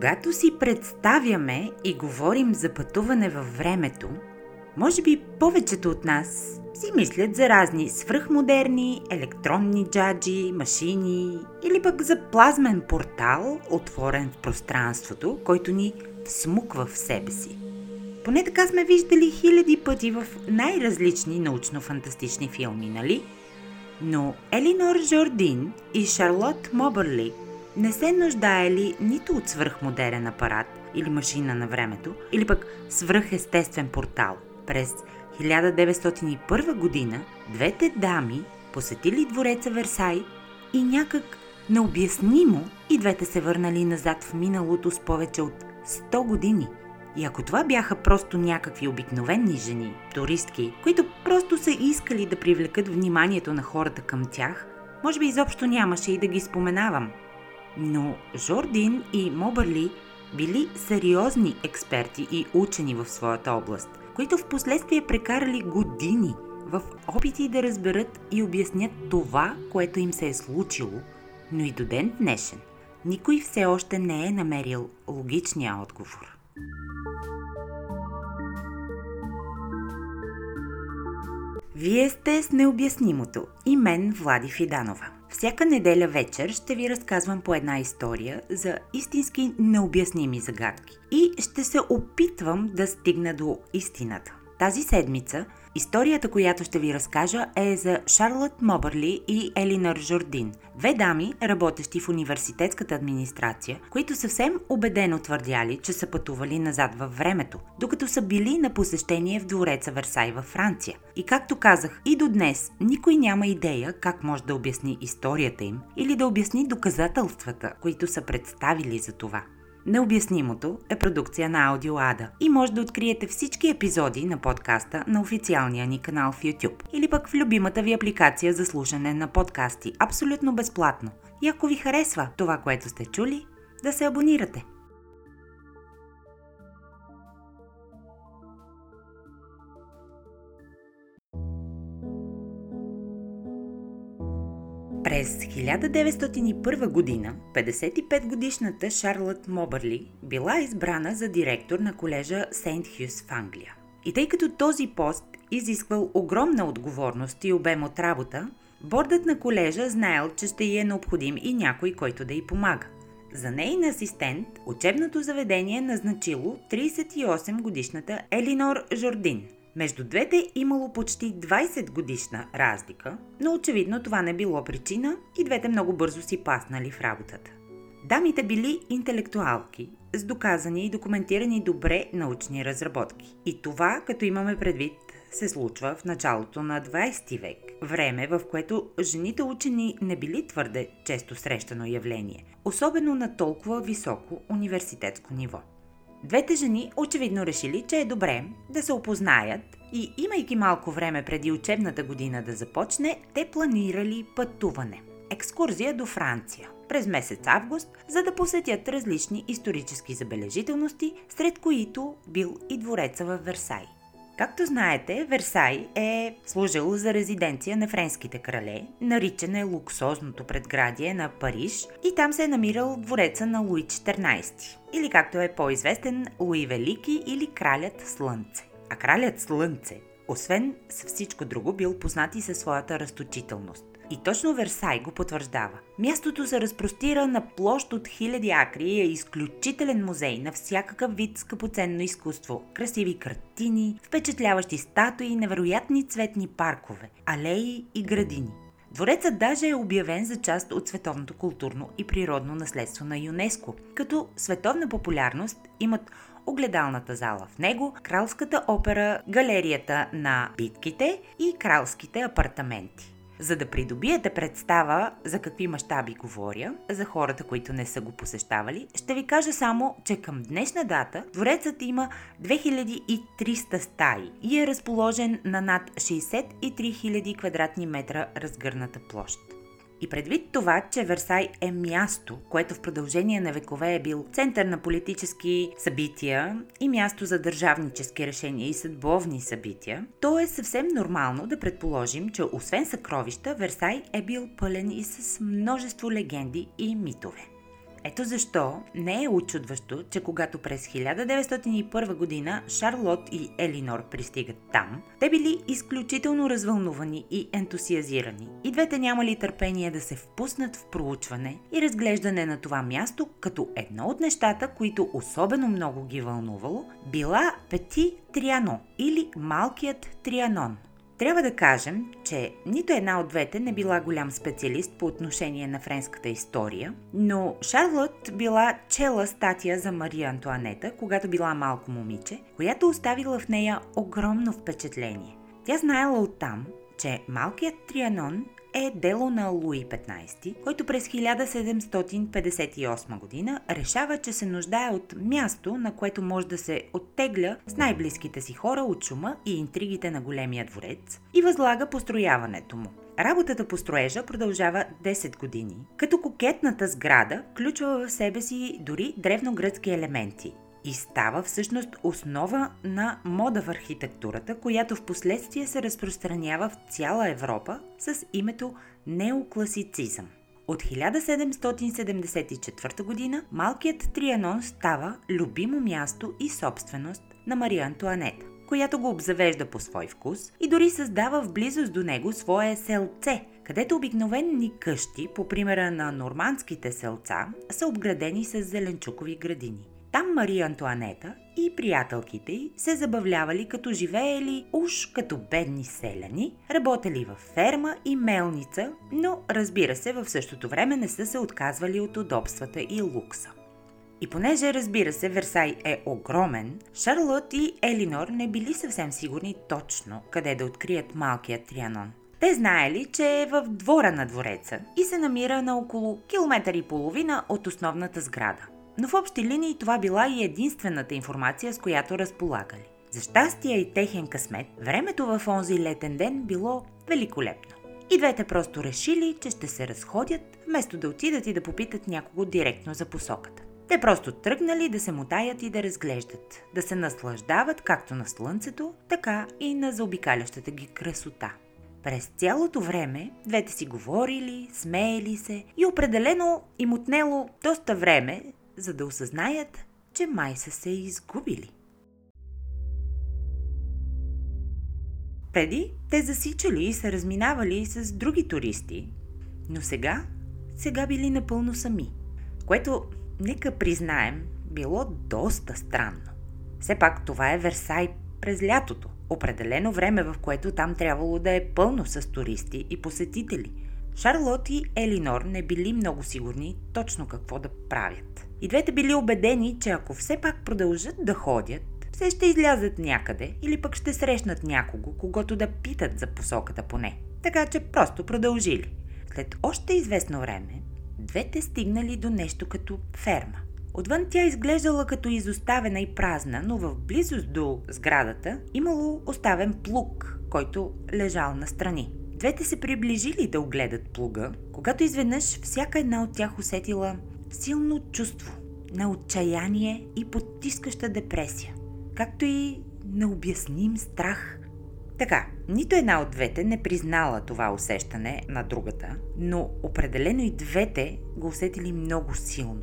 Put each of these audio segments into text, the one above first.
Когато си представяме и говорим за пътуване във времето, може би повечето от нас си мислят за разни свръхмодерни електронни джаджи, машини или пък за плазмен портал, отворен в пространството, който ни всмуква в себе си. Поне така сме виждали хиляди пъти в най-различни научно-фантастични филми, нали? Но Елинор Жордин и Шарлот Мобърли не се нуждаели нито от свръхмодерен апарат или машина на времето, или пък свръхестествен портал. През 1901 година двете дами посетили двореца Версай и някак необяснимо и двете се върнали назад в миналото с повече от 100 години. И ако това бяха просто някакви обикновени жени, туристки, които просто са искали да привлекат вниманието на хората към тях, може би изобщо нямаше и да ги споменавам. Но Жордин и Мобърли били сериозни експерти и учени в своята област, които в последствие прекарали години в опити да разберат и обяснят това, което им се е случило, но и до ден днешен никой все още не е намерил логичния отговор. Вие сте с необяснимото и мен Влади Фиданова. Всяка неделя вечер ще ви разказвам по една история за истински необясними загадки и ще се опитвам да стигна до истината. Тази седмица историята, която ще ви разкажа е за Шарлот Мобърли и Елинар Жордин, две дами, работещи в университетската администрация, които съвсем убедено твърдяли, че са пътували назад във времето, докато са били на посещение в двореца Версай във Франция. И както казах, и до днес никой няма идея как може да обясни историята им или да обясни доказателствата, които са представили за това. Необяснимото е продукция на Аудио Ада и може да откриете всички епизоди на подкаста на официалния ни канал в YouTube или пък в любимата ви апликация за слушане на подкасти абсолютно безплатно. И ако ви харесва това, което сте чули, да се абонирате. През 1901 година 55-годишната Шарлот Мобърли била избрана за директор на колежа Сейнт Хюс в Англия. И тъй като този пост изисквал огромна отговорност и обем от работа, бордът на колежа знаел, че ще й е необходим и някой, който да й помага. За нейн асистент учебното заведение назначило 38 годишната Елинор Жордин – между двете имало почти 20 годишна разлика, но очевидно това не било причина и двете много бързо си паснали в работата. Дамите били интелектуалки, с доказани и документирани добре научни разработки. И това, като имаме предвид, се случва в началото на 20 век, време в което жените учени не били твърде често срещано явление, особено на толкова високо университетско ниво. Двете жени очевидно решили, че е добре да се опознаят и имайки малко време преди учебната година да започне, те планирали пътуване. Екскурзия до Франция през месец август, за да посетят различни исторически забележителности, сред които бил и двореца в Версай. Както знаете, Версай е служил за резиденция на френските крале, наричан е луксозното предградие на Париж и там се е намирал двореца на Луи XIV, или както е по-известен Луи Велики или Кралят Слънце. А Кралят Слънце, освен с всичко друго, бил познат и със своята разточителност. И точно Версай го потвърждава. Мястото се разпростира на площ от хиляди акри е изключителен музей на всякакъв вид скъпоценно изкуство. Красиви картини, впечатляващи статуи, невероятни цветни паркове, алеи и градини. Дворецът даже е обявен за част от световното културно и природно наследство на ЮНЕСКО, като световна популярност имат огледалната зала в него, кралската опера, галерията на битките и кралските апартаменти. За да придобиете представа за какви мащаби говоря, за хората, които не са го посещавали, ще ви кажа само, че към днешна дата дворецът има 2300 стаи и е разположен на над 63 000 квадратни метра разгърната площ. И предвид това, че Версай е място, което в продължение на векове е бил център на политически събития и място за държавнически решения и съдбовни събития, то е съвсем нормално да предположим, че освен съкровища, Версай е бил пълен и с множество легенди и митове. Ето защо не е очудващо, че когато през 1901 година Шарлот и Елинор пристигат там, те били изключително развълнувани и ентусиазирани. И двете нямали търпение да се впуснат в проучване и разглеждане на това място, като едно от нещата, които особено много ги вълнувало, била Пети Триано или Малкият Трианон – трябва да кажем, че нито една от двете не била голям специалист по отношение на френската история, но Шарлот била чела статия за Мария Антуанета, когато била малко момиче, която оставила в нея огромно впечатление. Тя знаела оттам, че малкият Трианон е дело на Луи 15, който през 1758 година решава, че се нуждае от място, на което може да се оттегля с най-близките си хора от шума и интригите на големия дворец и възлага построяването му. Работата по строежа продължава 10 години, като кокетната сграда включва в себе си дори древногръцки елементи и става всъщност основа на мода в архитектурата, която в последствие се разпространява в цяла Европа с името неокласицизъм. От 1774 година малкият Трианон става любимо място и собственост на Мария Антуанета, която го обзавежда по свой вкус и дори създава в близост до него свое селце, където обикновени къщи, по примера на нормандските селца, са обградени с зеленчукови градини. Там Мария Антуанета и приятелките й се забавлявали като живеели уж като бедни селяни, работели във ферма и мелница, но разбира се в същото време не са се отказвали от удобствата и лукса. И понеже, разбира се, Версай е огромен, Шарлот и Елинор не били съвсем сигурни точно къде да открият малкият Трианон. Те знаели, че е в двора на двореца и се намира на около километър и половина от основната сграда – но в общи линии това била и единствената информация, с която разполагали. За щастие и техен късмет, времето в онзи летен ден било великолепно. И двете просто решили, че ще се разходят, вместо да отидат и да попитат някого директно за посоката. Те просто тръгнали да се мутаят и да разглеждат, да се наслаждават както на слънцето, така и на заобикалящата ги красота. През цялото време двете си говорили, смеели се и определено им отнело доста време за да осъзнаят, че май са се изгубили. Преди те засичали и се разминавали с други туристи, но сега, сега били напълно сами, което, нека признаем, било доста странно. Все пак това е Версай през лятото, определено време, в което там трябвало да е пълно с туристи и посетители. Шарлот и Елинор не били много сигурни точно какво да правят. И двете били убедени, че ако все пак продължат да ходят, все ще излязат някъде или пък ще срещнат някого, когато да питат за посоката поне. Така че просто продължили. След още известно време, двете стигнали до нещо като ферма. Отвън тя изглеждала като изоставена и празна, но в близост до сградата имало оставен плуг, който лежал настрани. Двете се приближили да огледат плуга, когато изведнъж всяка една от тях усетила силно чувство на отчаяние и потискаща депресия, както и необясним страх. Така, нито една от двете не признала това усещане на другата, но определено и двете го усетили много силно.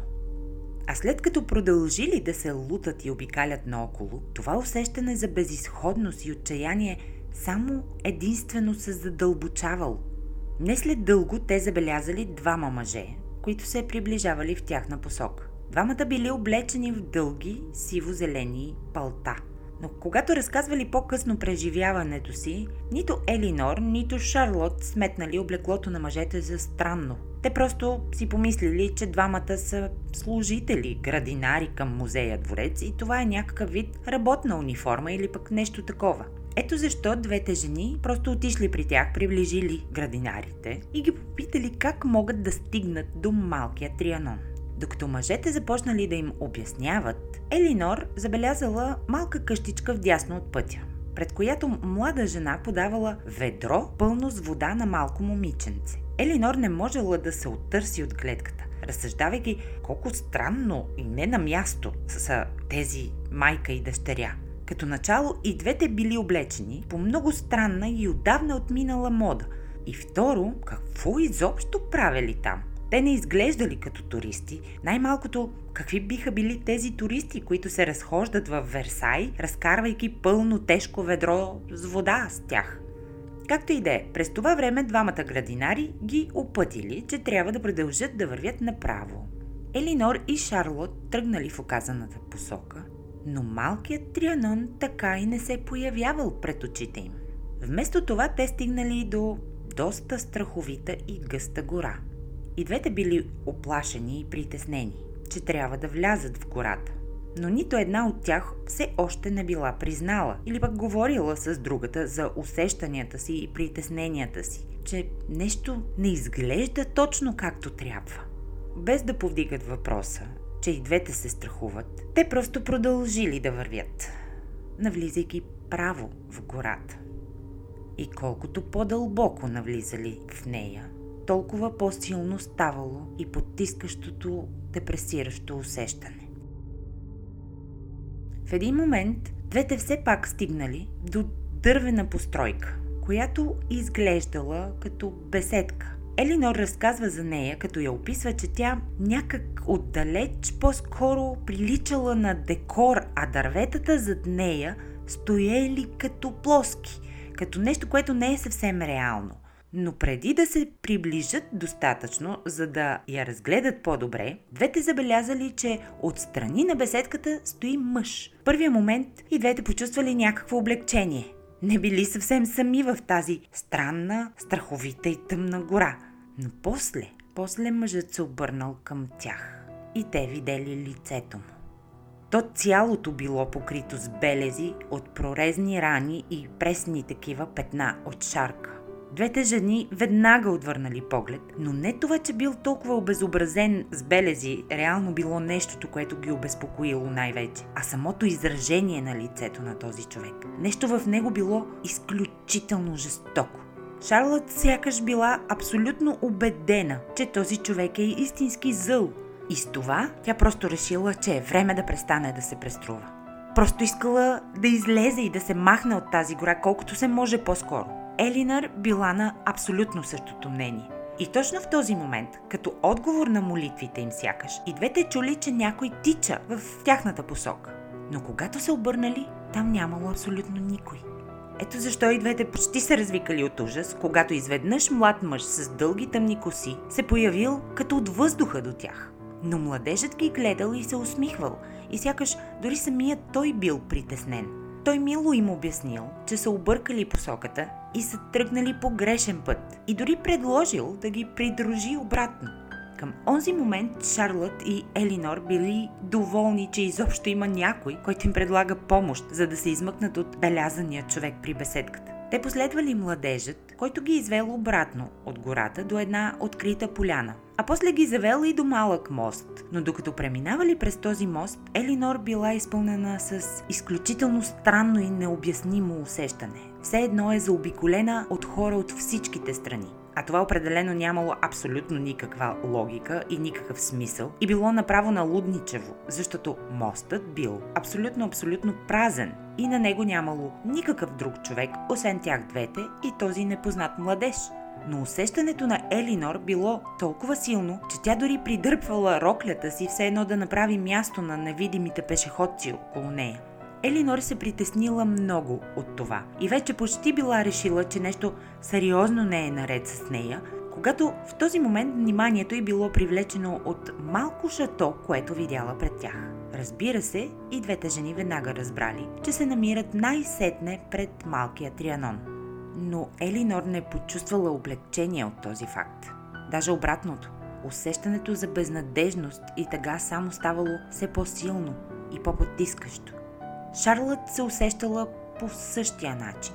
А след като продължили да се лутат и обикалят наоколо, това усещане за безисходност и отчаяние само единствено се задълбочавал. Не след дълго те забелязали двама мъже, които се приближавали в тяхна посока. Двамата били облечени в дълги сиво-зелени палта. Но когато разказвали по-късно преживяването си, нито Елинор, нито Шарлот сметнали облеклото на мъжете за странно. Те просто си помислили, че двамата са служители, градинари към музея дворец и това е някакъв вид работна униформа или пък нещо такова. Ето защо двете жени просто отишли при тях, приближили градинарите и ги попитали как могат да стигнат до малкия Трианон. Докато мъжете започнали да им обясняват, Елинор забелязала малка къщичка в дясно от пътя, пред която млада жена подавала ведро пълно с вода на малко момиченце. Елинор не можела да се оттърси от гледката, разсъждавайки колко странно и не на място са тези майка и дъщеря – като начало и двете били облечени по много странна и отдавна отминала мода. И второ, какво изобщо правили там? Те не изглеждали като туристи. Най-малкото, какви биха били тези туристи, които се разхождат в Версай, разкарвайки пълно тежко ведро с вода с тях? Както и да е, през това време двамата градинари ги опътили, че трябва да продължат да вървят направо. Елинор и Шарлот тръгнали в оказаната посока, но малкият Трианон така и не се появявал пред очите им. Вместо това те стигнали до доста страховита и гъста гора. И двете били оплашени и притеснени, че трябва да влязат в гората. Но нито една от тях все още не била признала или пък говорила с другата за усещанията си и притесненията си, че нещо не изглежда точно както трябва. Без да повдигат въпроса, че и двете се страхуват, те просто продължили да вървят, навлизайки право в гората. И колкото по-дълбоко навлизали в нея, толкова по-силно ставало и потискащото, депресиращо усещане. В един момент двете все пак стигнали до дървена постройка, която изглеждала като беседка. Елинор разказва за нея, като я описва, че тя някак отдалеч по-скоро приличала на декор, а дърветата зад нея стоели като плоски, като нещо, което не е съвсем реално. Но преди да се приближат достатъчно, за да я разгледат по-добре, двете забелязали, че отстрани на беседката стои мъж. В първия момент и двете почувствали някакво облегчение. Не били съвсем сами в тази странна, страховита и тъмна гора. Но после, после мъжът се обърнал към тях и те видели лицето му. То цялото било покрито с белези от прорезни рани и пресни такива петна от шарка. Двете жени веднага отвърнали поглед, но не това, че бил толкова обезобразен с белези, реално било нещото, което ги обезпокоило най-вече, а самото изражение на лицето на този човек. Нещо в него било изключително жестоко. Шарлот сякаш била абсолютно убедена, че този човек е истински зъл. И с това тя просто решила, че е време да престане да се преструва. Просто искала да излезе и да се махне от тази гора колкото се може по-скоро. Елинар била на абсолютно същото мнение. И точно в този момент, като отговор на молитвите им сякаш, и двете чули, че някой тича в тяхната посока. Но когато се обърнали, там нямало абсолютно никой. Ето защо и двете почти се развикали от ужас, когато изведнъж млад мъж с дълги тъмни коси се появил като от въздуха до тях. Но младежът ги гледал и се усмихвал, и сякаш дори самият той бил притеснен. Той мило им обяснил, че са объркали посоката и са тръгнали по грешен път и дори предложил да ги придружи обратно. Към онзи момент Шарлот и Елинор били доволни, че изобщо има някой, който им предлага помощ, за да се измъкнат от белязания човек при беседката. Те последвали младежът, който ги извел обратно от гората до една открита поляна, а после ги завел и до малък мост. Но докато преминавали през този мост, Елинор била изпълнена с изключително странно и необяснимо усещане. Все едно е заобиколена от хора от всичките страни. А това определено нямало абсолютно никаква логика и никакъв смисъл и било направо налудничево, защото мостът бил абсолютно, абсолютно празен и на него нямало никакъв друг човек, освен тях двете и този непознат младеж. Но усещането на Елинор било толкова силно, че тя дори придърпвала роклята си все едно да направи място на невидимите пешеходци около нея. Елинор се притеснила много от това и вече почти била решила, че нещо сериозно не е наред с нея, когато в този момент вниманието й било привлечено от малко шато, което видяла пред тях. Разбира се, и двете жени веднага разбрали, че се намират най-сетне пред малкия Трианон. Но Елинор не почувствала облегчение от този факт. Даже обратното. Усещането за безнадежност и тъга само ставало все по-силно и по-потискащо. Шарлът се усещала по същия начин,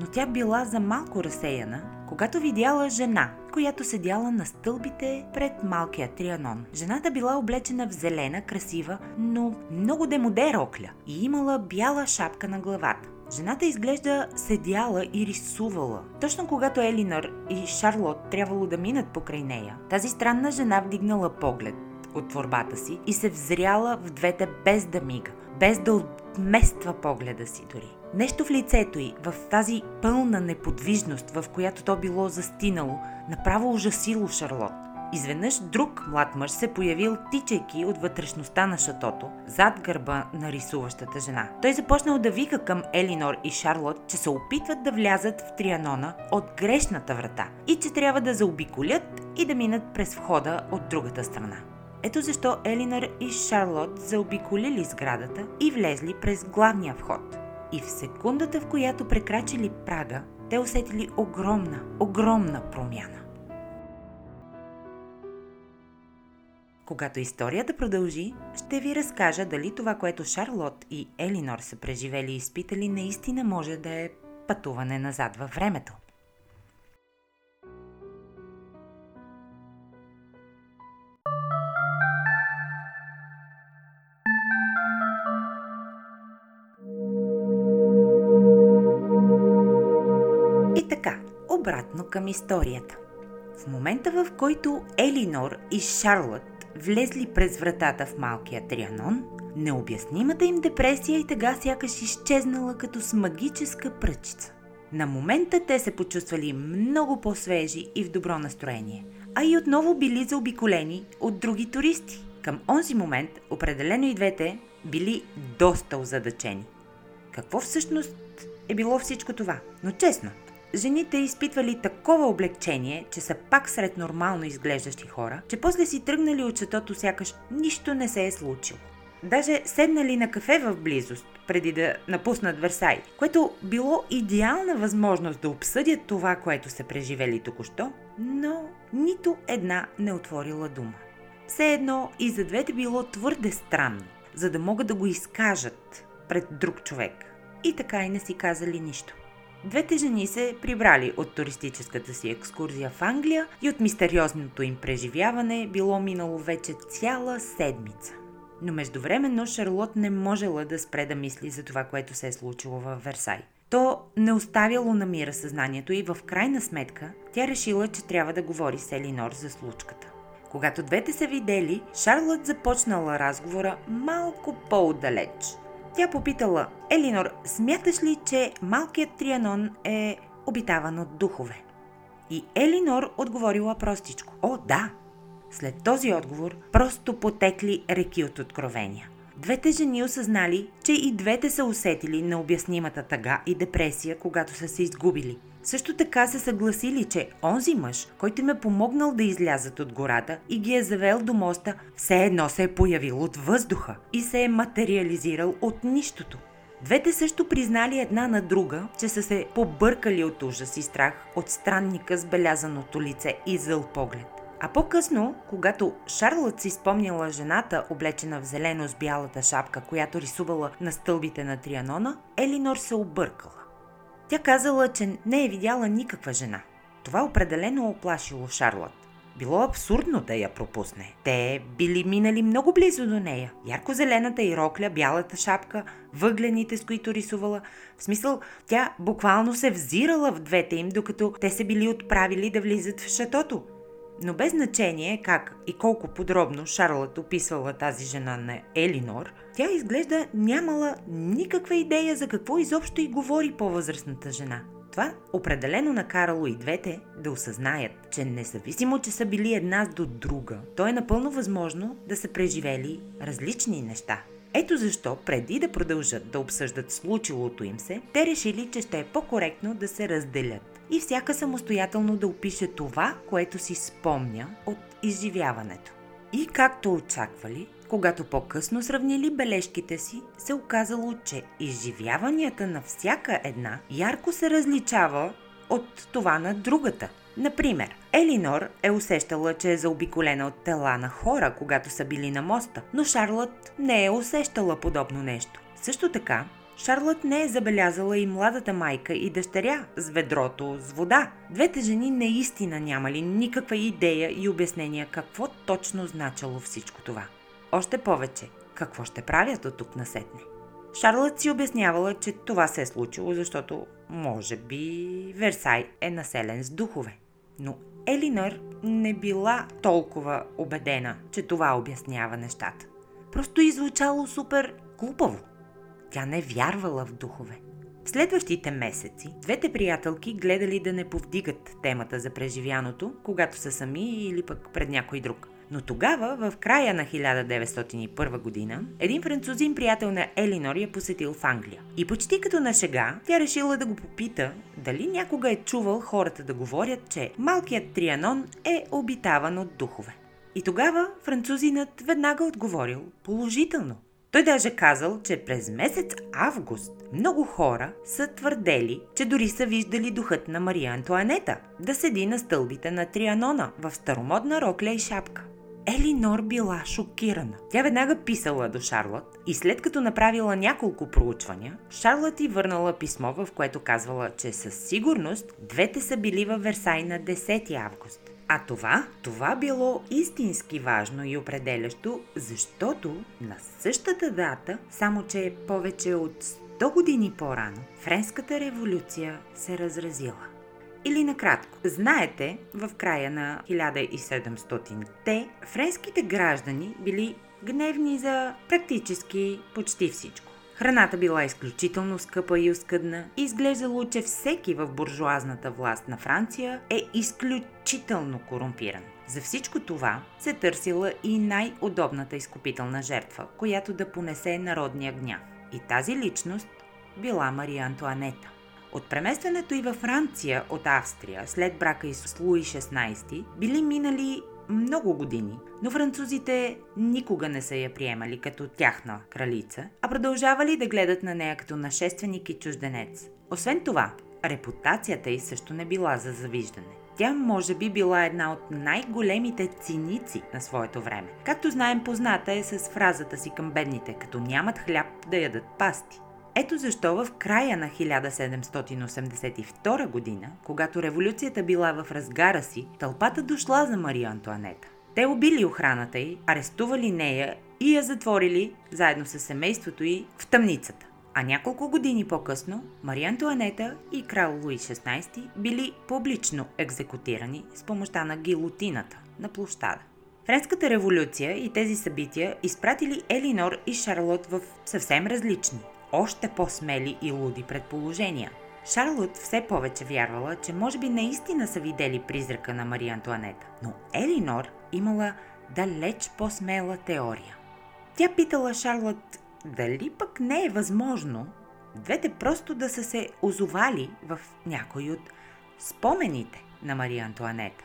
но тя била за малко разсеяна, когато видяла жена, която седяла на стълбите пред малкия трианон. Жената била облечена в зелена, красива, но много демоде рокля и имала бяла шапка на главата. Жената изглежда седяла и рисувала. Точно когато Елинор и Шарлот трябвало да минат покрай нея, тази странна жена вдигнала поглед от творбата си и се взряла в двете без да мига, без да отмества погледа си дори. Нещо в лицето й, в тази пълна неподвижност, в която то било застинало, направо ужасило Шарлот. Изведнъж друг млад мъж се появил тичайки от вътрешността на шатото, зад гърба на рисуващата жена. Той започнал да вика към Елинор и Шарлот, че се опитват да влязат в Трианона от грешната врата и че трябва да заобиколят и да минат през входа от другата страна. Ето защо Елинор и Шарлот заобиколили сградата и влезли през главния вход. И в секундата, в която прекрачили прага, те усетили огромна, огромна промяна. Когато историята продължи, ще ви разкажа дали това, което Шарлот и Елинор са преживели и изпитали, наистина може да е пътуване назад във времето. Към историята. В момента в който Елинор и Шарлот влезли през вратата в малкия Трианон, необяснимата им депресия и тега сякаш изчезнала като с магическа пръчица. На момента те се почувствали много по-свежи и в добро настроение, а и отново били заобиколени от други туристи. Към онзи момент определено и двете били доста озадачени. Какво всъщност е било всичко това? Но честно, Жените изпитвали такова облегчение, че са пак сред нормално изглеждащи хора, че после си тръгнали от четото сякаш нищо не се е случило. Даже седнали на кафе в близост, преди да напуснат Версай, което било идеална възможност да обсъдят това, което са преживели току-що, но нито една не отворила дума. Все едно и за двете било твърде странно, за да могат да го изкажат пред друг човек. И така и не си казали нищо. Двете жени се прибрали от туристическата си екскурзия в Англия и от мистериозното им преживяване било минало вече цяла седмица. Но междувременно Шарлот не можела да спре да мисли за това, което се е случило в Версай. То не оставяло на мира съзнанието и в крайна сметка тя решила, че трябва да говори с Елинор за случката. Когато двете се видели, Шарлот започнала разговора малко по-отдалеч – тя попитала, Елинор, смяташ ли, че малкият Трианон е обитаван от духове? И Елинор отговорила простичко. О, да! След този отговор просто потекли реки от откровения. Двете жени осъзнали, че и двете са усетили необяснимата тъга и депресия, когато са се изгубили. Също така се съгласили, че онзи мъж, който им е помогнал да излязат от гората и ги е завел до моста, все едно се е появил от въздуха и се е материализирал от нищото. Двете също признали една на друга, че са се побъркали от ужас и страх от странника с белязаното лице и зъл поглед. А по-късно, когато Шарлот си спомняла жената, облечена в зелено с бялата шапка, която рисувала на стълбите на Трианона, Елинор се объркала. Тя казала, че не е видяла никаква жена. Това определено оплашило Шарлот. Било абсурдно да я пропусне. Те били минали много близо до нея. Ярко-зелената и рокля, бялата шапка, въглените, с които рисувала. В смисъл, тя буквално се взирала в двете им, докато те се били отправили да влизат в шатото. Но без значение как и колко подробно Шарлот описвала тази жена на Елинор, тя изглежда нямала никаква идея за какво изобщо и говори по-възрастната жена. Това определено накарало и двете да осъзнаят, че независимо, че са били една до друга, то е напълно възможно да са преживели различни неща. Ето защо, преди да продължат да обсъждат случилото им се, те решили, че ще е по-коректно да се разделят и всяка самостоятелно да опише това, което си спомня от изживяването. И както очаквали, когато по-късно сравнили бележките си, се оказало, че изживяванията на всяка една ярко се различава от това на другата. Например, Елинор е усещала, че е заобиколена от тела на хора, когато са били на моста, но Шарлот не е усещала подобно нещо. Също така, Шарлот не е забелязала и младата майка и дъщеря с ведрото с вода. Двете жени наистина нямали никаква идея и обяснение какво точно значало всичко това. Още повече, какво ще правят от тук насетне. Шарлот си обяснявала, че това се е случило, защото може би Версай е населен с духове. Но Елинор не била толкова убедена, че това обяснява нещата. Просто иззвучало супер глупаво. Тя не вярвала в духове. В следващите месеци двете приятелки гледали да не повдигат темата за преживяното, когато са сами или пък пред някой друг. Но тогава, в края на 1901 година, един французин приятел на Елинор я посетил в Англия. И почти като на шега, тя решила да го попита дали някога е чувал хората да говорят, че малкият Трианон е обитаван от духове. И тогава французинът веднага отговорил положително. Той даже казал, че през месец август много хора са твърдели, че дори са виждали духът на Мария Антуанета да седи на стълбите на Трианона в старомодна рокля и шапка. Елинор била шокирана. Тя веднага писала до Шарлот и след като направила няколко проучвания, Шарлот и върнала писмо, в което казвала, че със сигурност двете са били във Версай на 10 август. А това, това било истински важно и определящо, защото на същата дата, само че повече от 100 години по-рано, Френската революция се разразила. Или накратко, знаете, в края на 1700-те френските граждани били гневни за практически почти всичко. Храната била изключително скъпа и оскъдна и изглеждало, че всеки в буржуазната власт на Франция е изключително корумпиран. За всичко това се търсила и най-удобната изкупителна жертва, която да понесе народния гняв. И тази личност била Мария Антуанета. От преместването и във Франция от Австрия след брака и с Луи 16 били минали много години, но французите никога не са я приемали като тяхна кралица, а продължавали да гледат на нея като нашественик и чужденец. Освен това, репутацията й също не била за завиждане. Тя може би била една от най-големите циници на своето време. Както знаем, позната е с фразата си към бедните, като нямат хляб да ядат пасти. Ето защо в края на 1782 година, когато революцията била в разгара си, тълпата дошла за Мария Антуанета. Те убили охраната й, арестували нея и я затворили, заедно с семейството й, в тъмницата. А няколко години по-късно Мария Антуанета и крал Луи XVI били публично екзекутирани с помощта на гилотината на площада. Френската революция и тези събития изпратили Елинор и Шарлот в съвсем различни, още по-смели и луди предположения. Шарлот все повече вярвала, че може би наистина са видели призрака на Мария Антуанета, но Елинор имала далеч по-смела теория. Тя питала Шарлот дали пък не е възможно двете просто да са се озовали в някой от спомените на Мария Антуанета.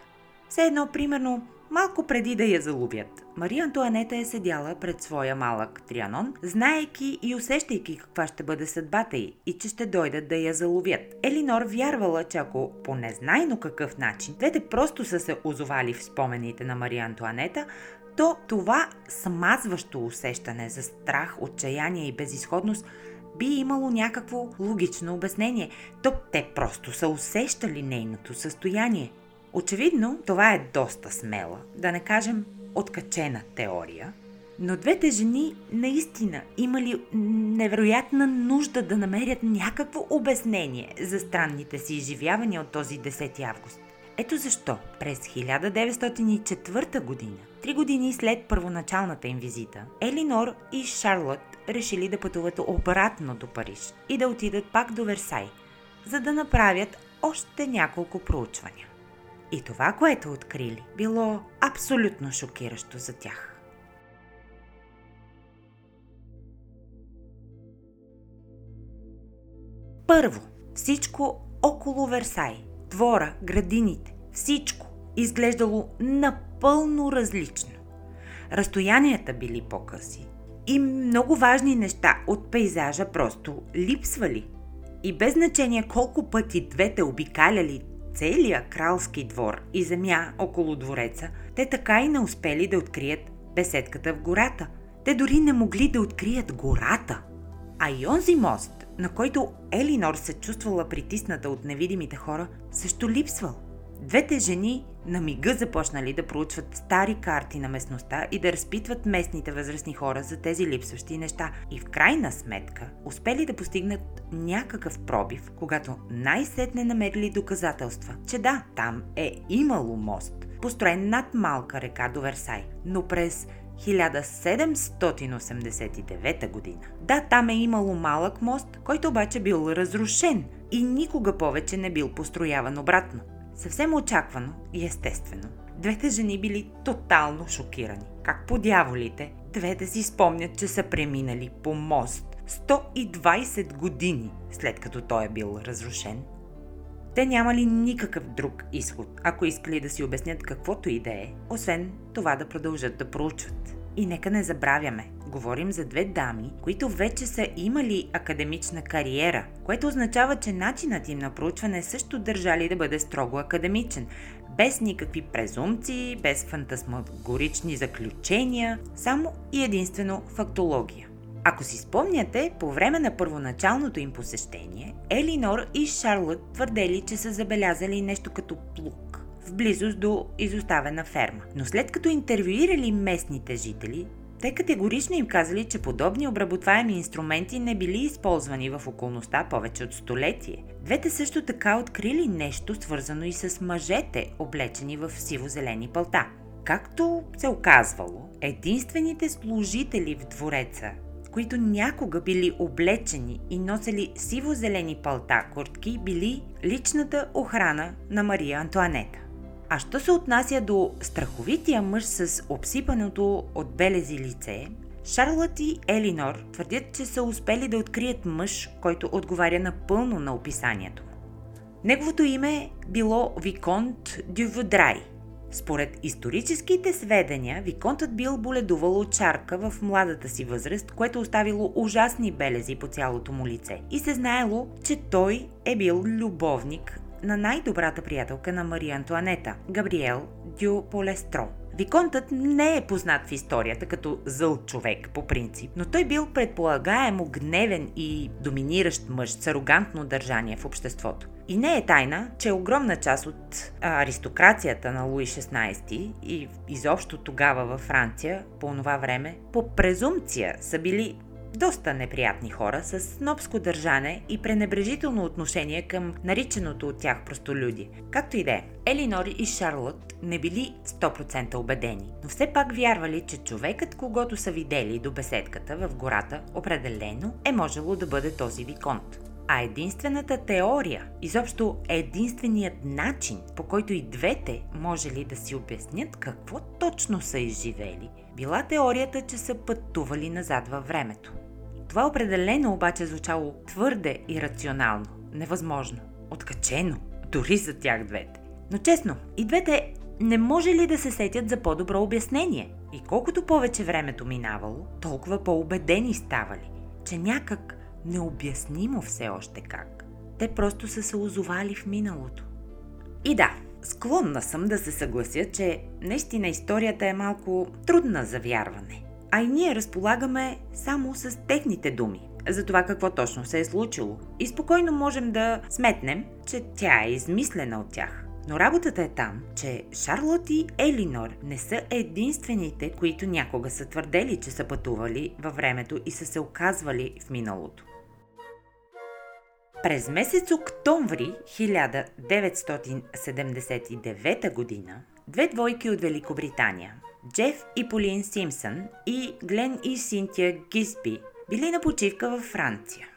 Все едно, примерно, Малко преди да я заловят, Мария Антуанета е седяла пред своя малък Трианон, знаейки и усещайки каква ще бъде съдбата й и че ще дойдат да я заловят. Елинор вярвала, че ако по незнайно какъв начин двете просто са се озовали в спомените на Мария Антуанета, то това смазващо усещане за страх, отчаяние и безисходност би имало някакво логично обяснение. То те просто са усещали нейното състояние – Очевидно, това е доста смела, да не кажем откачена теория, но двете жени наистина имали невероятна нужда да намерят някакво обяснение за странните си изживявания от този 10 август. Ето защо през 1904 година, три години след първоначалната им визита, Елинор и Шарлот решили да пътуват обратно до Париж и да отидат пак до Версай, за да направят още няколко проучвания. И това, което открили, било абсолютно шокиращо за тях. Първо, всичко около Версай, двора, градините, всичко изглеждало напълно различно. Разстоянията били по-къси и много важни неща от пейзажа просто липсвали. И без значение колко пъти двете обикаляли целия кралски двор и земя около двореца, те така и не успели да открият беседката в гората. Те дори не могли да открият гората. А и онзи мост, на който Елинор се чувствала притисната от невидимите хора, също липсвал. Двете жени на мига започнали да проучват стари карти на местността и да разпитват местните възрастни хора за тези липсващи неща. И в крайна сметка успели да постигнат някакъв пробив, когато най-сетне намерили доказателства, че да, там е имало мост, построен над малка река до Версай. Но през 1789 година. Да, там е имало малък мост, който обаче бил разрушен и никога повече не бил построяван обратно. Съвсем очаквано и естествено. Двете жени били тотално шокирани. Как по дяволите, двете си спомнят, че са преминали по мост 120 години след като той е бил разрушен. Те нямали никакъв друг изход, ако искали да си обяснят каквото и да е, освен това да продължат да проучват. И нека не забравяме, говорим за две дами, които вече са имали академична кариера, което означава, че начинът им на проучване също държали да бъде строго академичен, без никакви презумции, без фантасмагорични заключения, само и единствено фактология. Ако си спомняте, по време на първоначалното им посещение, Елинор и Шарлот твърдели, че са забелязали нещо като плук в близост до изоставена ферма. Но след като интервюирали местните жители, те категорично им казали, че подобни обработваеми инструменти не били използвани в околността повече от столетие. Двете също така открили нещо свързано и с мъжете, облечени в сиво-зелени пълта. Както се оказвало, единствените служители в двореца които някога били облечени и носели сиво-зелени палта куртки, били личната охрана на Мария Антуанета. А що се отнася до страховития мъж с обсипаното от белези лице, Шарлот и Елинор твърдят, че са успели да открият мъж, който отговаря напълно на описанието. Неговото име било Виконт Дюводрай – според историческите сведения, Виконтът бил боледувал от чарка в младата си възраст, което оставило ужасни белези по цялото му лице. И се знаело, че той е бил любовник на най-добрата приятелка на Мария Антуанета, Габриел Дю Полестро. Виконтът не е познат в историята като зъл човек по принцип, но той бил предполагаемо гневен и доминиращ мъж с арогантно държание в обществото. И не е тайна, че огромна част от аристокрацията на Луи XVI и изобщо тогава във Франция по това време по презумпция са били доста неприятни хора с снобско държане и пренебрежително отношение към наричаното от тях простолюди. Както и да е, Елинор и Шарлот не били 100% убедени, но все пак вярвали, че човекът, когато са видели до беседката в гората, определено е можело да бъде този виконт. А единствената теория, изобщо единственият начин, по който и двете може ли да си обяснят какво точно са изживели, била теорията, че са пътували назад във времето. Това определено обаче звучало твърде ирационално, невъзможно, откачено, дори за тях двете. Но честно, и двете не може ли да се сетят за по-добро обяснение? И колкото повече времето минавало, толкова по-убедени ставали, че някак необяснимо все още как. Те просто са се озовали в миналото. И да, склонна съм да се съглася, че наистина историята е малко трудна за вярване. А и ние разполагаме само с техните думи за това какво точно се е случило. И спокойно можем да сметнем, че тя е измислена от тях. Но работата е там, че Шарлот и Елинор не са единствените, които някога са твърдели, че са пътували във времето и са се оказвали в миналото. През месец октомври 1979 година две двойки от Великобритания, Джеф и Полин Симпсън и Глен и Синтия Гисби, били на почивка във Франция.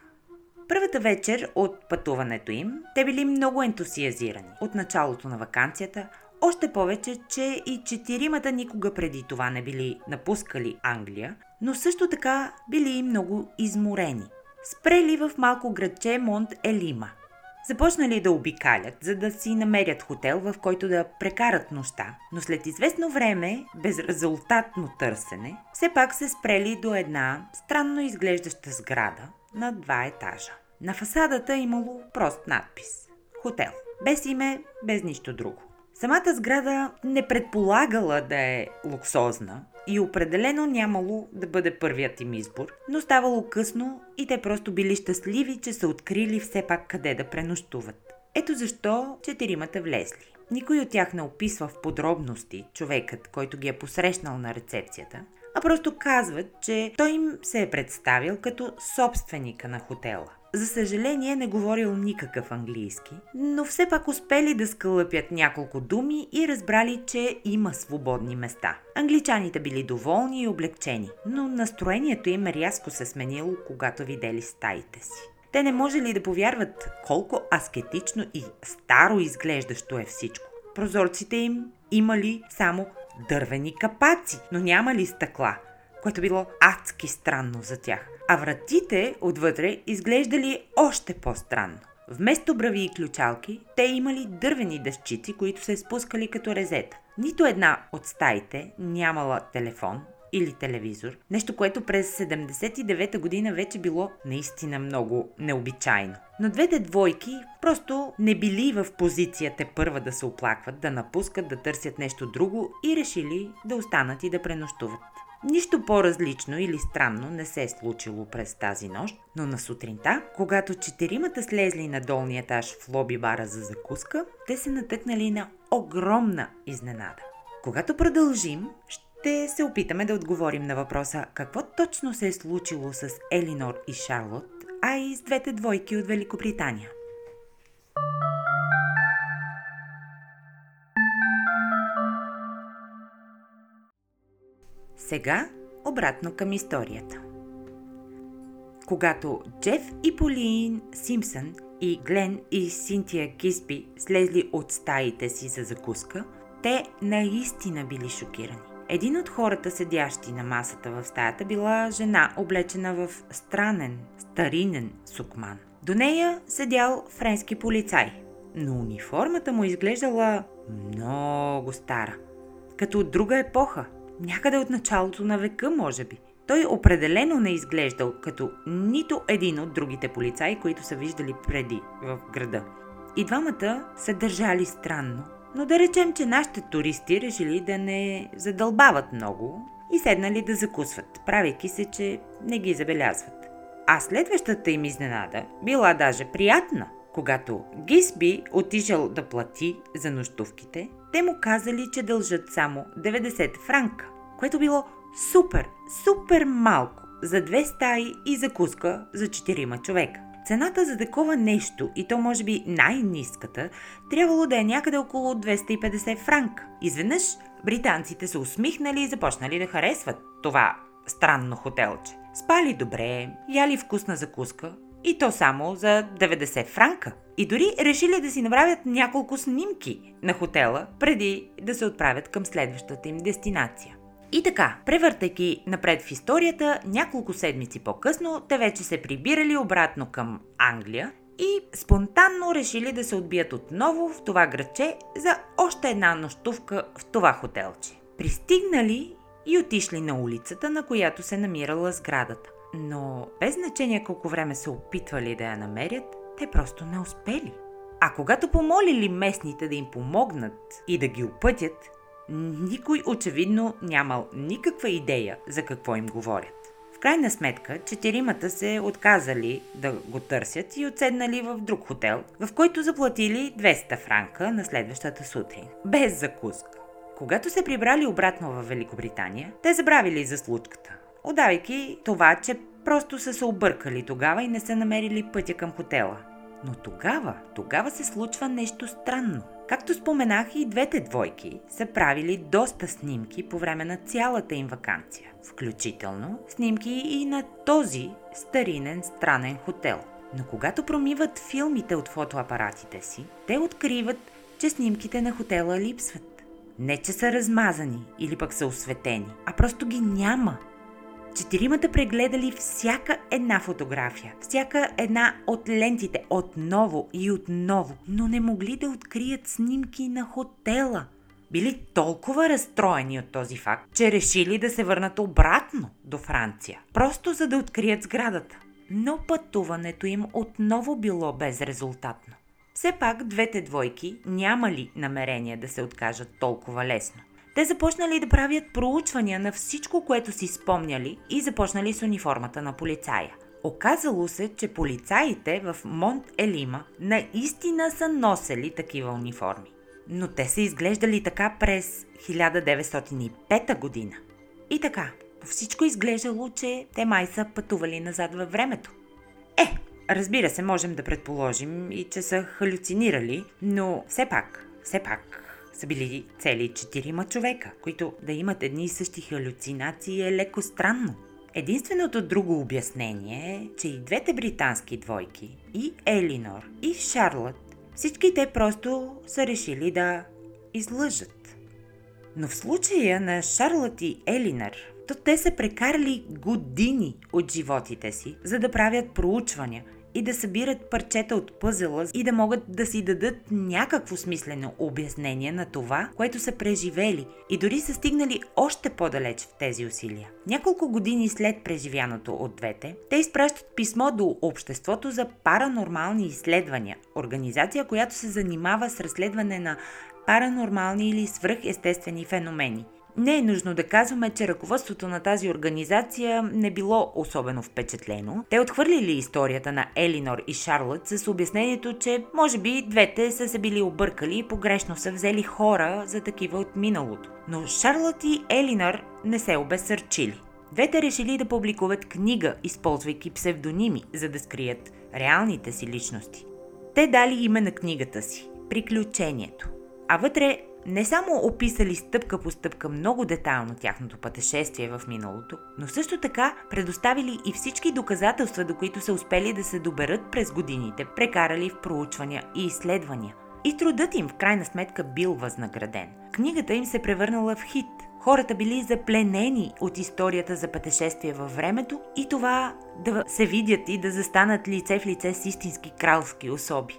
Първата вечер от пътуването им, те били много ентусиазирани от началото на вакансията, още повече, че и четиримата никога преди това не били напускали Англия, но също така били и много изморени спрели в малко градче Монт Елима. Започнали да обикалят, за да си намерят хотел, в който да прекарат нощта, но след известно време, безрезултатно търсене, все пак се спрели до една странно изглеждаща сграда на два етажа. На фасадата имало прост надпис – хотел. Без име, без нищо друго. Самата сграда не предполагала да е луксозна, и определено нямало да бъде първият им избор, но ставало късно и те просто били щастливи, че са открили все пак къде да пренощуват. Ето защо четиримата влезли. Никой от тях не описва в подробности човекът, който ги е посрещнал на рецепцията, а просто казват, че той им се е представил като собственика на хотела. За съжаление, не говорил никакъв английски, но все пак успели да скълъпят няколко думи и разбрали, че има свободни места. Англичаните били доволни и облегчени, но настроението им рязко се сменило, когато видели стаите си. Те не може ли да повярват колко аскетично и старо изглеждащо е всичко. Прозорците им имали само дървени капаци, но няма ли стъкла, което било адски странно за тях. А вратите отвътре изглеждали още по-странно. Вместо брави и ключалки, те имали дървени дъщици, които се спускали като резета. Нито една от стаите нямала телефон или телевизор, нещо, което през 79-та година вече било наистина много необичайно. Но двете двойки просто не били в позицията първа да се оплакват, да напускат, да търсят нещо друго и решили да останат и да пренощуват. Нищо по-различно или странно не се е случило през тази нощ, но на сутринта, когато четиримата слезли на долния етаж в лоби бара за закуска, те се натъкнали на огромна изненада. Когато продължим, ще се опитаме да отговорим на въпроса какво точно се е случило с Елинор и Шарлот, а и с двете двойки от Великобритания. Сега обратно към историята. Когато Джеф и Полин Симпсън и Глен и Синтия Кисби слезли от стаите си за закуска, те наистина били шокирани. Един от хората, седящи на масата в стаята, била жена, облечена в странен, старинен сукман. До нея седял френски полицай, но униформата му изглеждала много стара, като от друга епоха – някъде от началото на века, може би. Той определено не изглеждал като нито един от другите полицаи, които са виждали преди в града. И двамата се държали странно, но да речем, че нашите туристи решили да не задълбават много и седнали да закусват, правейки се, че не ги забелязват. А следващата им изненада била даже приятна. Когато Гисби отишъл да плати за нощувките, те му казали, че дължат само 90 франка, което било супер, супер малко за две стаи и закуска за 4 човека. Цената за такова нещо, и то може би най-низката, трябвало да е някъде около 250 франка. Изведнъж британците се усмихнали и започнали да харесват това странно хотелче. Спали добре, яли вкусна закуска и то само за 90 франка. И дори решили да си направят няколко снимки на хотела, преди да се отправят към следващата им дестинация. И така, превъртайки напред в историята, няколко седмици по-късно те вече се прибирали обратно към Англия и спонтанно решили да се отбият отново в това градче за още една нощувка в това хотелче. Пристигнали и отишли на улицата, на която се намирала сградата. Но без значение колко време се опитвали да я намерят, те просто не успели. А когато помолили местните да им помогнат и да ги опътят, никой очевидно нямал никаква идея за какво им говорят. В крайна сметка, четиримата се отказали да го търсят и отседнали в друг хотел, в който заплатили 200 франка на следващата сутрин, без закуска. Когато се прибрали обратно в Великобритания, те забравили за случката, удавайки това, че просто са се объркали тогава и не са намерили пътя към хотела. Но тогава, тогава се случва нещо странно. Както споменах и двете двойки са правили доста снимки по време на цялата им вакансия, включително снимки и на този старинен странен хотел. Но когато промиват филмите от фотоапаратите си, те откриват, че снимките на хотела липсват. Не, че са размазани или пък са осветени, а просто ги няма – Четиримата прегледали всяка една фотография, всяка една от лентите отново и отново, но не могли да открият снимки на хотела. Били толкова разстроени от този факт, че решили да се върнат обратно до Франция, просто за да открият сградата. Но пътуването им отново било безрезултатно. Все пак двете двойки нямали намерение да се откажат толкова лесно – те започнали да правят проучвания на всичко, което си спомняли и започнали с униформата на полицая. Оказало се, че полицаите в Монт Елима наистина са носели такива униформи. Но те са изглеждали така през 1905 година. И така, всичко изглеждало, че те май са пътували назад във времето. Е, Разбира се, можем да предположим и че са халюцинирали, но все пак, все пак са били цели четирима човека, които да имат едни и същи халюцинации е леко странно. Единственото друго обяснение е, че и двете британски двойки, и Елинор, и Шарлот, всички те просто са решили да излъжат. Но в случая на Шарлот и Елинор, то те са прекарали години от животите си, за да правят проучвания – и да събират парчета от пъзела и да могат да си дадат някакво смислено обяснение на това, което са преживели и дори са стигнали още по-далеч в тези усилия. Няколко години след преживяното от двете, те изпращат писмо до Обществото за паранормални изследвания, организация, която се занимава с разследване на паранормални или свръхестествени феномени – не е нужно да казваме, че ръководството на тази организация не било особено впечатлено. Те отхвърлили историята на Елинор и Шарлот с обяснението, че може би двете са се били объркали и погрешно са взели хора за такива от миналото. Но Шарлот и Елинор не се обесърчили. Двете решили да публикуват книга, използвайки псевдоними, за да скрият реалните си личности. Те дали име на книгата си – Приключението. А вътре не само описали стъпка по стъпка много детайлно тяхното пътешествие в миналото, но също така предоставили и всички доказателства, до които са успели да се доберат през годините, прекарали в проучвания и изследвания. И трудът им в крайна сметка бил възнаграден. Книгата им се превърнала в хит. Хората били запленени от историята за пътешествие във времето и това да се видят и да застанат лице в лице с истински кралски особи.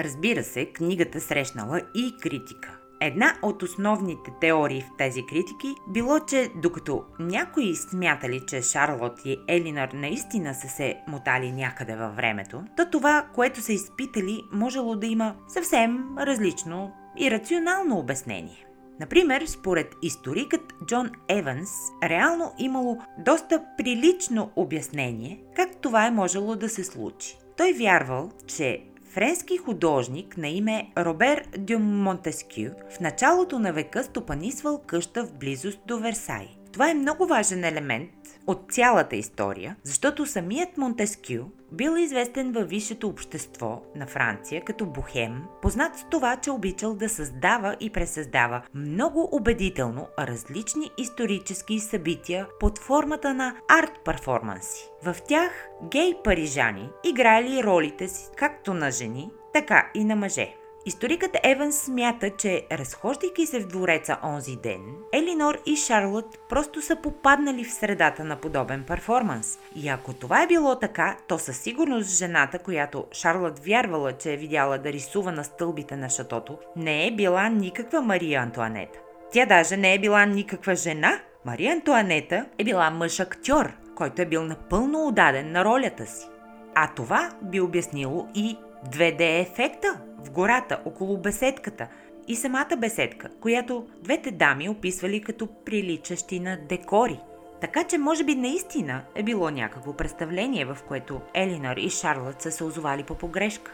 Разбира се, книгата срещнала и критика. Една от основните теории в тези критики било, че докато някои смятали, че Шарлот и Елинор наистина са се мотали някъде във времето, то това, което са изпитали, можело да има съвсем различно и рационално обяснение. Например, според историкът Джон Еванс, реално имало доста прилично обяснение как това е можело да се случи. Той вярвал, че Френски художник на име Робер Дю Монтескю в началото на века стопанисвал къща в близост до Версай. Това е много важен елемент от цялата история, защото самият Монтескю бил известен във висшето общество на Франция като бухем, познат с това, че обичал да създава и пресъздава много убедително различни исторически събития под формата на арт-перформанси. В тях гей парижани играли ролите си както на жени, така и на мъже. Историкът Еванс смята, че разхождайки се в двореца онзи ден, Елинор и Шарлот просто са попаднали в средата на подобен перформанс. И ако това е било така, то със сигурност жената, която Шарлот вярвала, че е видяла да рисува на стълбите на шатото, не е била никаква Мария Антуанета. Тя даже не е била никаква жена. Мария Антуанета е била мъж-актьор, който е бил напълно отдаден на ролята си. А това би обяснило и 2D ефекта в гората около беседката и самата беседка, която двете дами описвали като приличащи на декори. Така че може би наистина е било някакво представление, в което Елинор и Шарлот са се озовали по погрешка.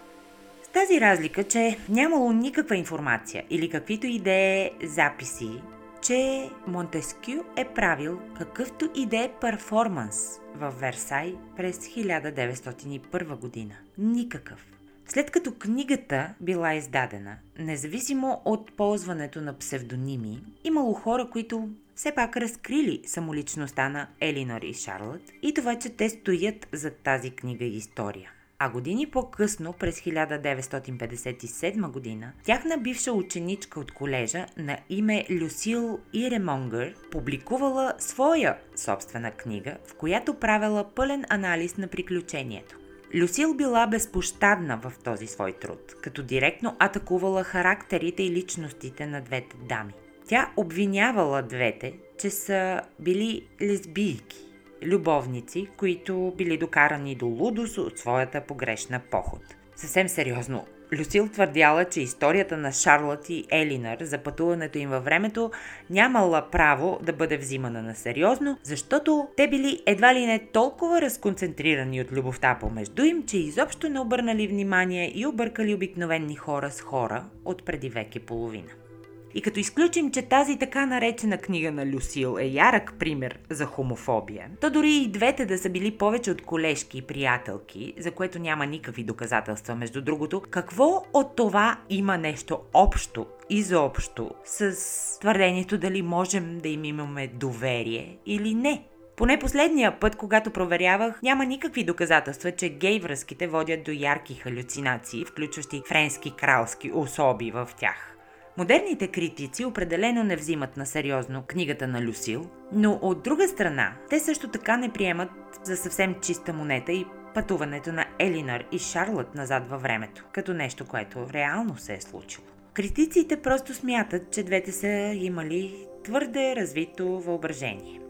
С тази разлика, че нямало никаква информация или каквито и е записи, че Монтескю е правил какъвто и да е перформанс в Версай през 1901 година. Никакъв. След като книгата била издадена, независимо от ползването на псевдоними, имало хора, които все пак разкрили самоличността на Елинор и Шарлот и това, че те стоят за тази книга и история. А години по-късно, през 1957 година, тяхна бивша ученичка от колежа на име Люсил Иремонгър публикувала своя собствена книга, в която правила пълен анализ на приключението. Люсил била безпощадна в този свой труд, като директно атакувала характерите и личностите на двете дами. Тя обвинявала двете, че са били лесбийки, любовници, които били докарани до лудост от своята погрешна поход. Съвсем сериозно, Люсил твърдяла, че историята на Шарлот и Елинър за пътуването им във времето нямала право да бъде взимана на сериозно, защото те били едва ли не толкова разконцентрирани от любовта помежду им, че изобщо не обърнали внимание и объркали обикновени хора с хора от преди век и половина. И като изключим, че тази така наречена книга на Люсил е ярък пример за хомофобия, то дори и двете да са били повече от колежки и приятелки, за което няма никакви доказателства между другото, какво от това има нещо общо изобщо с твърдението дали можем да им имаме доверие или не? Поне последния път, когато проверявах, няма никакви доказателства, че гей връзките водят до ярки халюцинации, включващи френски кралски особи в тях. Модерните критици определено не взимат на сериозно книгата на Люсил, но от друга страна, те също така не приемат за съвсем чиста монета и пътуването на Елинар и Шарлот назад във времето, като нещо, което реално се е случило. Критиците просто смятат, че двете са имали твърде развито въображение.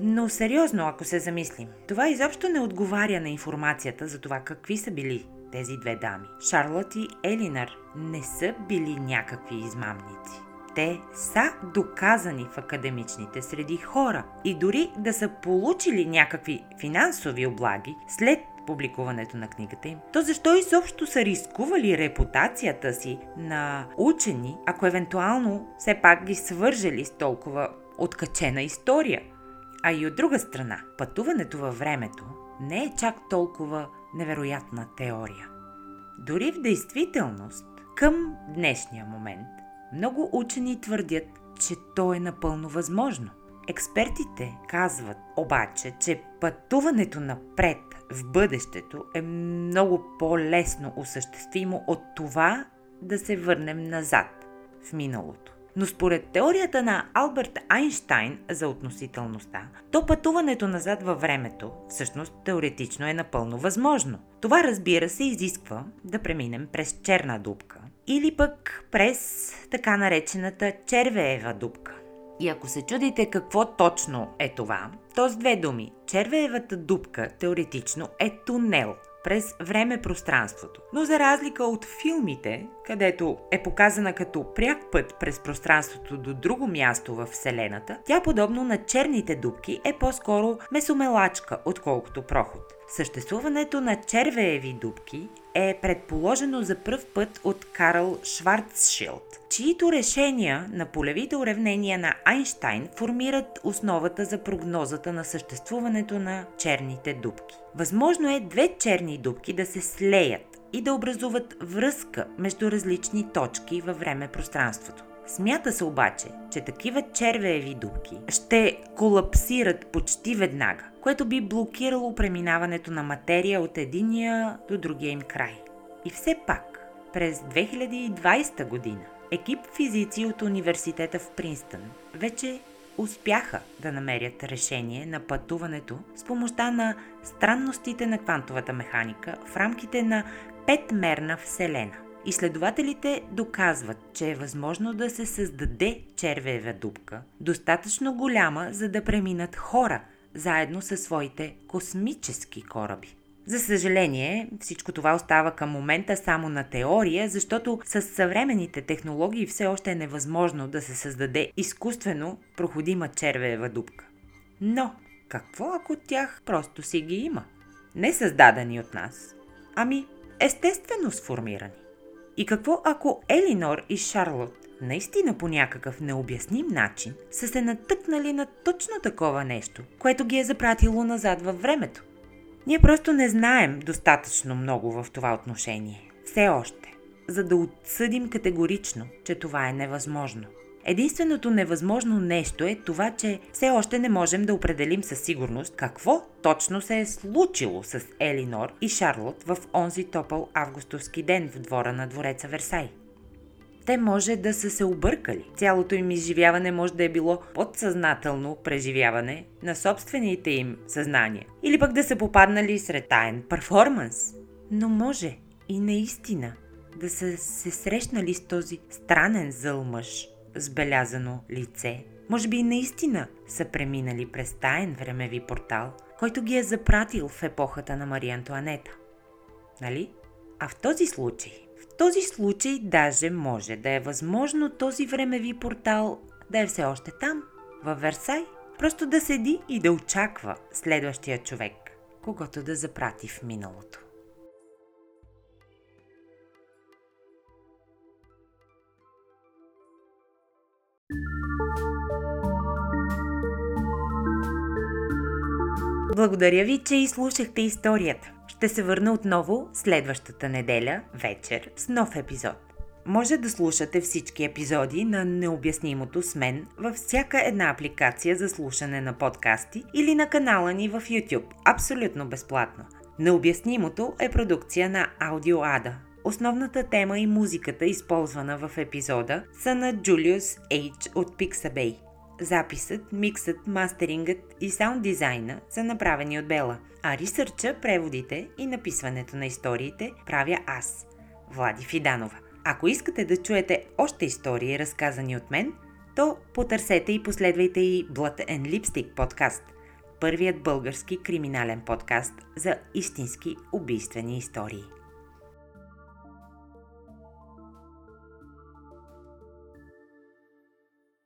Но сериозно, ако се замислим, това изобщо не отговаря на информацията за това какви са били тези две дами. Шарлот и Елинар не са били някакви измамници. Те са доказани в академичните среди хора и дори да са получили някакви финансови облаги след публикуването на книгата им, то защо изобщо са рискували репутацията си на учени, ако евентуално все пак ги свържели с толкова откачена история? А и от друга страна, пътуването във времето не е чак толкова невероятна теория. Дори в действителност, към днешния момент, много учени твърдят, че то е напълно възможно. Експертите казват обаче, че пътуването напред в бъдещето е много по-лесно осъществимо от това да се върнем назад в миналото. Но според теорията на Алберт Айнштайн за относителността, то пътуването назад във времето всъщност теоретично е напълно възможно. Това разбира се изисква да преминем през черна дупка или пък през така наречената червеева дупка. И ако се чудите какво точно е това, то с две думи. Червеевата дупка теоретично е тунел през време-пространството. Но за разлика от филмите, където е показана като пряк път през пространството до друго място в Вселената, тя подобно на черните дупки е по-скоро месомелачка, отколкото проход. Съществуването на червееви дупки е предположено за пръв път от Карл Шварцшилд, чието решения на полевите уравнения на Айнштайн формират основата за прогнозата на съществуването на черните дупки. Възможно е две черни дупки да се слеят и да образуват връзка между различни точки във време-пространството. Смята се обаче, че такива червееви дубки ще колапсират почти веднага, което би блокирало преминаването на материя от единия до другия им край. И все пак, през 2020 година, екип физици от университета в Принстън вече успяха да намерят решение на пътуването с помощта на странностите на квантовата механика в рамките на петмерна Вселена. Изследователите доказват, че е възможно да се създаде червеева дупка, достатъчно голяма, за да преминат хора, заедно със своите космически кораби. За съжаление, всичко това остава към момента само на теория, защото с съвременните технологии все още е невъзможно да се създаде изкуствено проходима червеева дупка. Но, какво ако тях просто си ги има? Не създадени от нас, ами естествено сформирани. И какво ако Елинор и Шарлот наистина по някакъв необясним начин са се натъкнали на точно такова нещо, което ги е запратило назад във времето? Ние просто не знаем достатъчно много в това отношение. Все още. За да отсъдим категорично, че това е невъзможно. Единственото невъзможно нещо е това, че все още не можем да определим със сигурност какво точно се е случило с Елинор и Шарлот в онзи топъл августовски ден в двора на двореца Версай. Те може да са се объркали. Цялото им изживяване може да е било подсъзнателно преживяване на собствените им съзнания. Или пък да са попаднали сред таен перформанс. Но може и наистина да са се срещнали с този странен зъл мъж с белязано лице. Може би наистина са преминали през таен времеви портал, който ги е запратил в епохата на Мария Антуанета. Нали? А в този случай в този случай даже може да е възможно този времеви портал да е все още там, във Версай. Просто да седи и да очаква следващия човек, когато да запрати в миналото. Благодаря ви, че изслушахте историята. Ще се върна отново следващата неделя вечер с нов епизод. Може да слушате всички епизоди на Необяснимото с мен във всяка една апликация за слушане на подкасти или на канала ни в YouTube. Абсолютно безплатно. Необяснимото е продукция на Аудио Ада. Основната тема и музиката, използвана в епизода, са на Julius H от Pixabay. Записът, миксът, мастерингът и саунд дизайна са направени от Бела, а ресърча, преводите и написването на историите правя аз, Влади Фиданова. Ако искате да чуете още истории, разказани от мен, то потърсете и последвайте и Blood and Lipstick подкаст, първият български криминален подкаст за истински убийствени истории.